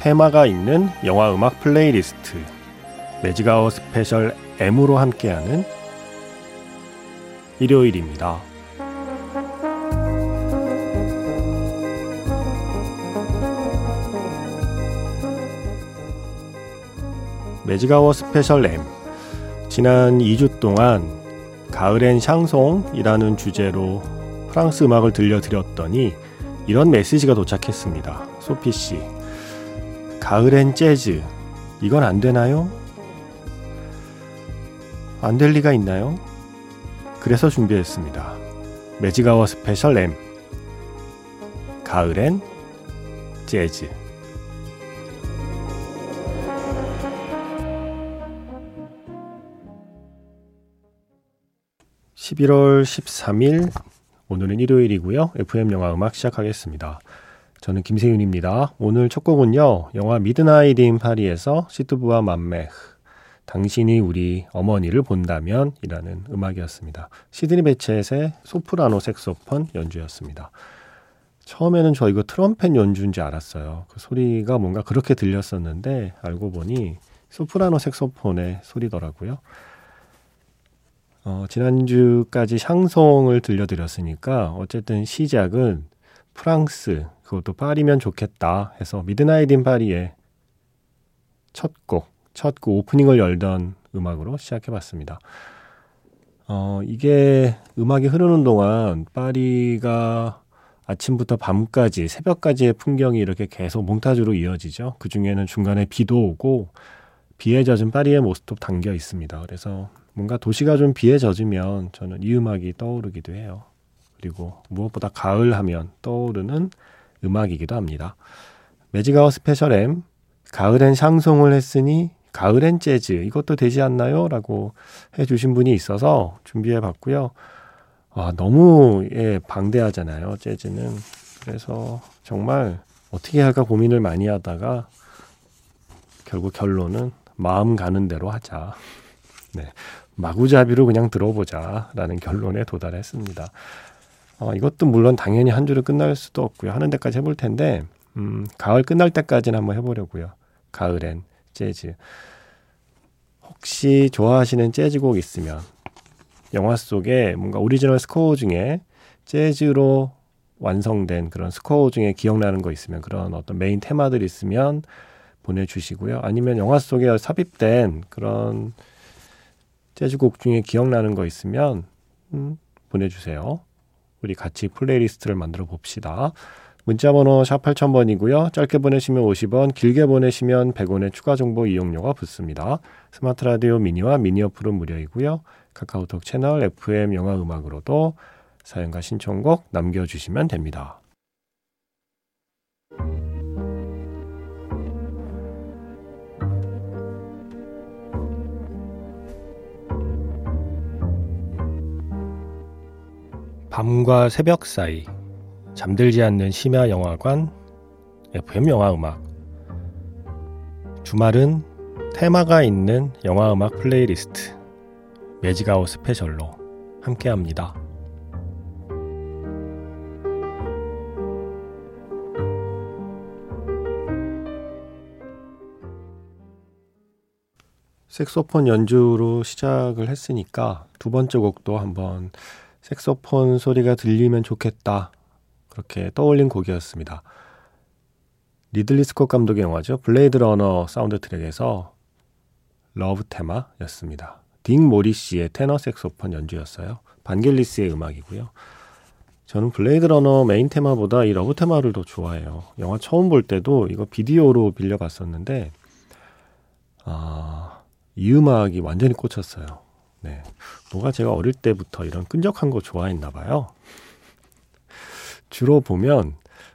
테마가 있는 영화 음악 플레이리스트 매직아워 스페셜 M으로 함께하는 일요일입니다. 매직아워 스페셜 M 지난 2주 동안 가을엔 샹송이라는 주제로 프랑스 음악을 들려드렸더니 이런 메시지가 도착했습니다. 소피 씨. 가을엔 재즈. 이건 안 되나요? 안 될 리가 있나요? 그래서 준비했습니다. 매직아워 스페셜 M. 가을엔 재즈. 11월 13일 오늘은 일요일이고요. FM 영화 음악 시작하겠습니다. 저는 김세윤입니다. 오늘 첫 곡은요. 영화 미드나잇 인 파리에서 Si tu vois ma mère 당신이 우리 어머니를 본다면 이라는 음악이었습니다. 시드니 베쳇의 소프라노 색소폰 연주였습니다. 처음에는 저 이거 트럼펫 연주인 줄 알았어요. 그 소리가 뭔가 그렇게 들렸었는데 알고 보니 소프라노 색소폰의 소리더라고요. 어, 지난주까지 샹송을 들려드렸으니까 어쨌든 시작은 프랑스 그것도 파리면 좋겠다 해서 미드나잇 인 파리의 첫 곡, 첫 곡 오프닝을 열던 음악으로 시작해봤습니다. 어, 이게 음악이 흐르는 동안 파리가 아침부터 밤까지, 새벽까지의 풍경이 이렇게 계속 몽타주로 이어지죠. 그 중에는 중간에 비도 오고, 비에 젖은 파리의 모습도 담겨 있습니다. 그래서 뭔가 도시가 좀 비에 젖으면 저는 이 음악이 떠오르기도 해요. 그리고 무엇보다 가을 하면 떠오르는 음악이기도 합니다. 매직아워 스페셜 M 가을엔 샹송을 했으니 가을엔 재즈 이것도 되지 않나요? 라고 해주신 분이 있어서 준비해 봤고요. 아, 너무 예, 방대하잖아요. 재즈는. 그래서 정말 어떻게 할까 고민을 많이 하다가 결국 결론은 마음 가는 대로 하자. 네. 마구잡이로 그냥 들어보자라는 결론에 도달했습니다. 어, 이것도 물론 당연히 한 주를 끝날 수도 없고요. 하는 데까지 해볼 텐데, 음, 가을 끝날 때까지는 한번 해보려고요. 가을엔 재즈. 혹시 좋아하시는 재즈곡 있으면, 영화 속에 뭔가 오리지널 스코어 중에 재즈로 완성된 그런 스코어 중에 기억나는 거 있으면, 그런 어떤 메인 테마들 있으면 보내주시고요. 아니면 영화 속에 삽입된 그런 재즈곡 중에 기억나는 거 있으면, 음, 보내주세요. 우리 같이 playlist를 만들어 봅시다. 문자 번호 샵 8000번이고요. 짧게 보내시면 50원, 길게 보내시면 100원의 추가 정보 이용료가 붙습니다. 스마트 라디오 미니와 미니 어플은 무료이고요. 카카오톡 채널 FM 영화 음악으로도 사연과 신청곡 남겨주시면 됩니다. 밤과 새벽 사이 잠들지 않는 심야 영화관 FM 영화 음악 주말은 테마가 있는 영화 음악 플레이리스트 매직아웃 스페셜로 함께합니다. 색소폰 연주로 시작을 했으니까 두 번째 곡도 한번 색소폰 소리가 들리면 좋겠다. 그렇게 떠올린 곡이었습니다. 리들리 스콧 감독의 영화죠. 블레이드 러너 사운드 트랙에서 러브 테마였습니다. 딕 모리시의 테너 색소폰 연주였어요. 반겔리스의 음악이고요. 저는 블레이드 러너 메인 테마보다 이 러브 테마를 더 좋아해요. 영화 처음 볼 때도 이거 비디오로 빌려봤었는데, 아, 이 음악이 완전히 꽂혔어요. 네. 뭐가 제가 어릴 때부터 이런 끈적한 거 좋아했나 봐요. 주로 보면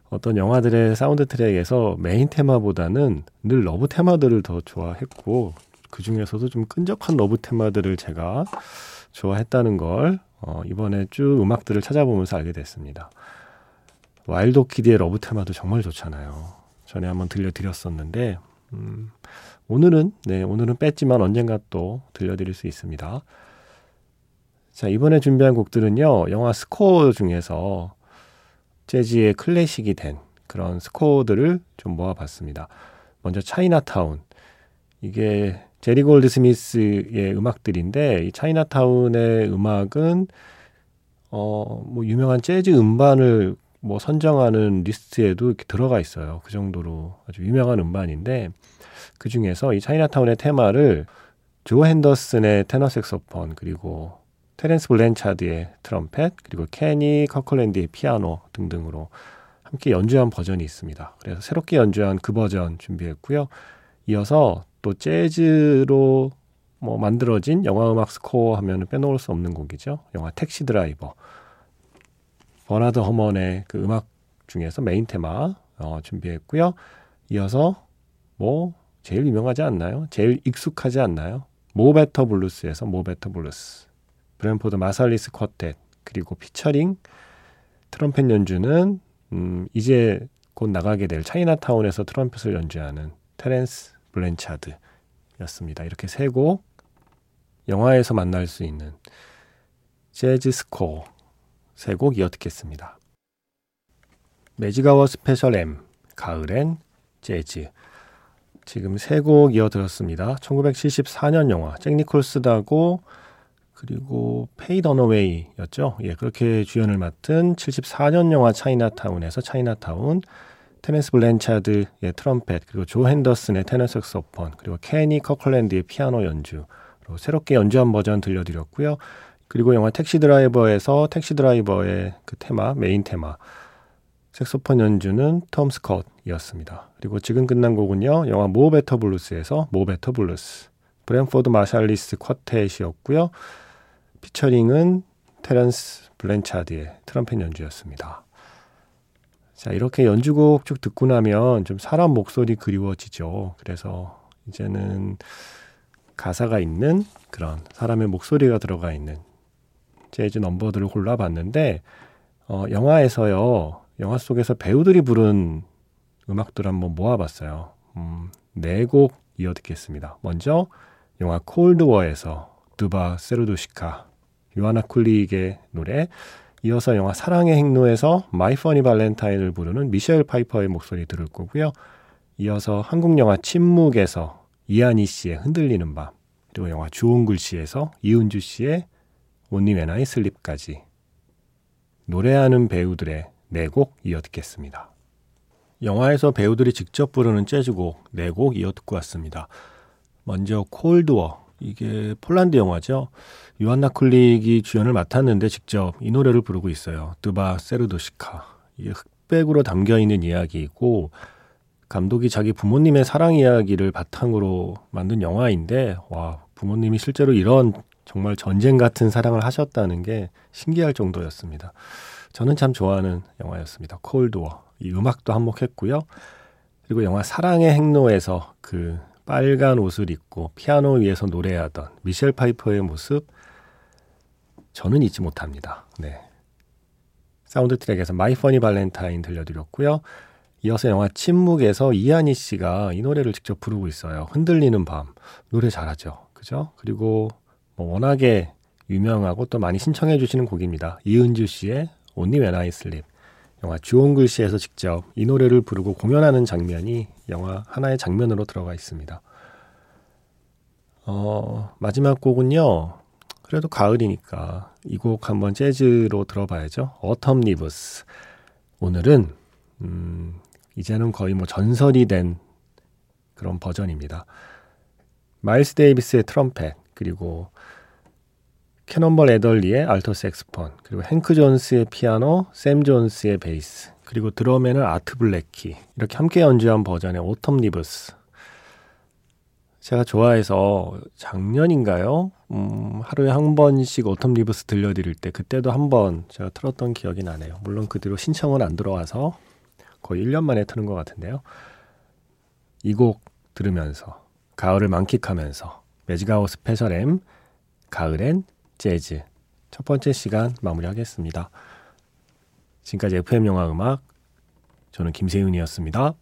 어떤 영화들의 사운드 트랙에서 메인 테마보다는 늘 러브 테마들을 더 좋아했고 그 중에서도 좀 끈적한 러브 테마들을 제가 좋아했다는 걸 어, 이번에 쭉 음악들을 찾아보면서 알게 됐습니다. 와일드 오키드의 러브 테마도 정말 좋잖아요. 전에 한번 들려드렸었는데 음, 오늘은 네 오늘은 뺐지만 언젠가 또 들려드릴 수 있습니다. 자 이번에 준비한 곡들은요 영화 스코어 중에서 재즈의 클래식이 된 그런 스코어들을 좀 모아봤습니다. 먼저 차이나타운 이게 제리 골드 스미스의 음악들인데 이 차이나타운의 음악은 어 뭐 유명한 재즈 음반을 뭐 선정하는 리스트에도 이렇게 들어가 있어요. 그 정도로 아주 유명한 음반인데 그 중에서 이 차이나타운의 테마를 조 핸더슨의 테너 색소폰 그리고 테렌스 블렌차드의 트럼펫 그리고 케니 커클랜드의 피아노 등등으로 함께 연주한 버전이 있습니다. 그래서 새롭게 연주한 그 버전 준비했고요. 이어서 또 재즈로 뭐 만들어진 영화 음악 스코어 하면 빼놓을 수 없는 곡이죠. 영화 택시 드라이버. 버나드 허먼의 그 음악 중에서 메인 테마 어, 준비했고요. 이어서 뭐 제일 유명하지 않나요? 제일 익숙하지 않나요? 모베터 블루스에서 모베터 블루스. 브랜포드 마살리스 쿼텟 그리고 피처링 트럼펫 연주는 음, 이제 곧 나가게 될 차이나타운에서 트럼펫을 연주하는 테렌스 블렌차드였습니다. 이렇게 세 곡 영화에서 만날 수 있는 재즈 스코어 세 곡 이어 듣겠습니다. 매직아워 스페셜 M 가을엔 재즈 지금 세 곡 이어 들었습니다. 1974년 영화 잭 니콜슨하고 그리고 페이 더너웨이였죠. 예, 그렇게 주연을 맡은 74년 영화 차이나타운에서 차이나타운, 테렌스 블렌차드의 트럼펫, 그리고 조 핸더슨의 테너 색소폰, 그리고 케니 커클랜드의 피아노 연주, 그리고 새롭게 연주한 버전 들려드렸고요. 그리고 영화 택시 드라이버에서 택시 드라이버의 그 테마, 메인 테마, 색소폰 연주는 톰 스콧이었습니다. 그리고 지금 끝난 곡은요, 영화 모 베터 블루스에서 모 베터 블루스, 브랜포드 마샬리스 쿼텟이었고요. 피처링은 테런스 블렌차드의 트럼펫 연주였습니다. 자, 이렇게 연주곡 쭉 듣고 나면 좀 사람 목소리 그리워지죠. 그래서 이제는 가사가 있는 그런 사람의 목소리가 들어가 있는 재즈 넘버들을 골라봤는데, 어, 영화에서요, 영화 속에서 배우들이 부른 음악들 한번 모아봤어요. 음, 네곡 이어 듣겠습니다. 먼저, 영화 콜드워에서 Dwa Serduszka 요하나 쿨릭의 노래 이어서 영화 사랑의 행로에서 My Funny Valentine을 부르는 미셸 파이퍼의 목소리 들을 거고요. 이어서 한국 영화 침묵에서 이하늬 씨의 흔들리는 밤 그리고 영화 주홍글 씨에서 이은주 씨의 온니 웨나이 슬립까지 노래하는 배우들의 네 곡 이어 듣겠습니다. 영화에서 배우들이 직접 부르는 재즈곡 네 곡 이어 듣고 왔습니다. 먼저 콜드워 이게 폴란드 영화죠. 요한나 쿨릭이 주연을 맡았는데 직접 이 노래를 부르고 있어요. 드바 세르도시카. 이게 흑백으로 담겨 있는 이야기이고 감독이 자기 부모님의 사랑 이야기를 바탕으로 만든 영화인데 와 부모님이 실제로 이런 정말 전쟁 같은 사랑을 하셨다는 게 신기할 정도였습니다. 저는 참 좋아하는 영화였습니다. 콜드워. 이 음악도 한몫했고요. 그리고 영화 사랑의 행로에서 그 빨간 옷을 입고 피아노 위에서 노래하던 미셸 파이퍼의 모습 저는 잊지 못합니다. 네. 사운드 트랙에서 My Funny Valentine 들려드렸고요. 이어서 영화 침묵에서 이하늬 씨가 이 노래를 직접 부르고 있어요. 흔들리는 밤. 노래 잘하죠. 그죠? 그리고 뭐 워낙에 유명하고 또 많이 신청해 주시는 곡입니다. 이은주 씨의 Only When I Sleep. 영화 주홍글씨에서 직접 이 노래를 부르고 공연하는 장면이 영화 하나의 장면으로 들어가 있습니다. 어, 마지막 곡은요. 그래도 가을이니까 이 곡 한번 재즈로 들어봐야죠. Autumn Leaves. 오늘은 음, 이제는 거의 뭐 전설이 된 그런 버전입니다. 마일스 데이비스의 트럼펫 그리고 캐논벌 에덜리의 알토 색스폰, 그리고 행크 존스의 피아노, 샘 존스의 베이스, 그리고 드럼에는 아트 블랙키 이렇게 함께 연주한 버전의 Autumn Leaves. 제가 좋아해서 작년인가요? 음, 하루에 한 번씩 Autumn Leaves 들려드릴 때 그때도 한 번 제가 틀었던 기억이 나네요. 물론 그 뒤로 신청은 안 들어와서 거의 1년 만에 트는 것 같은데요. 이 곡 들으면서 가을을 만끽하면서 매직아워 스페셜 M 가을엔 재즈 첫 번째 시간 마무리하겠습니다. 지금까지 FM 영화 음악 저는 김세윤이었습니다.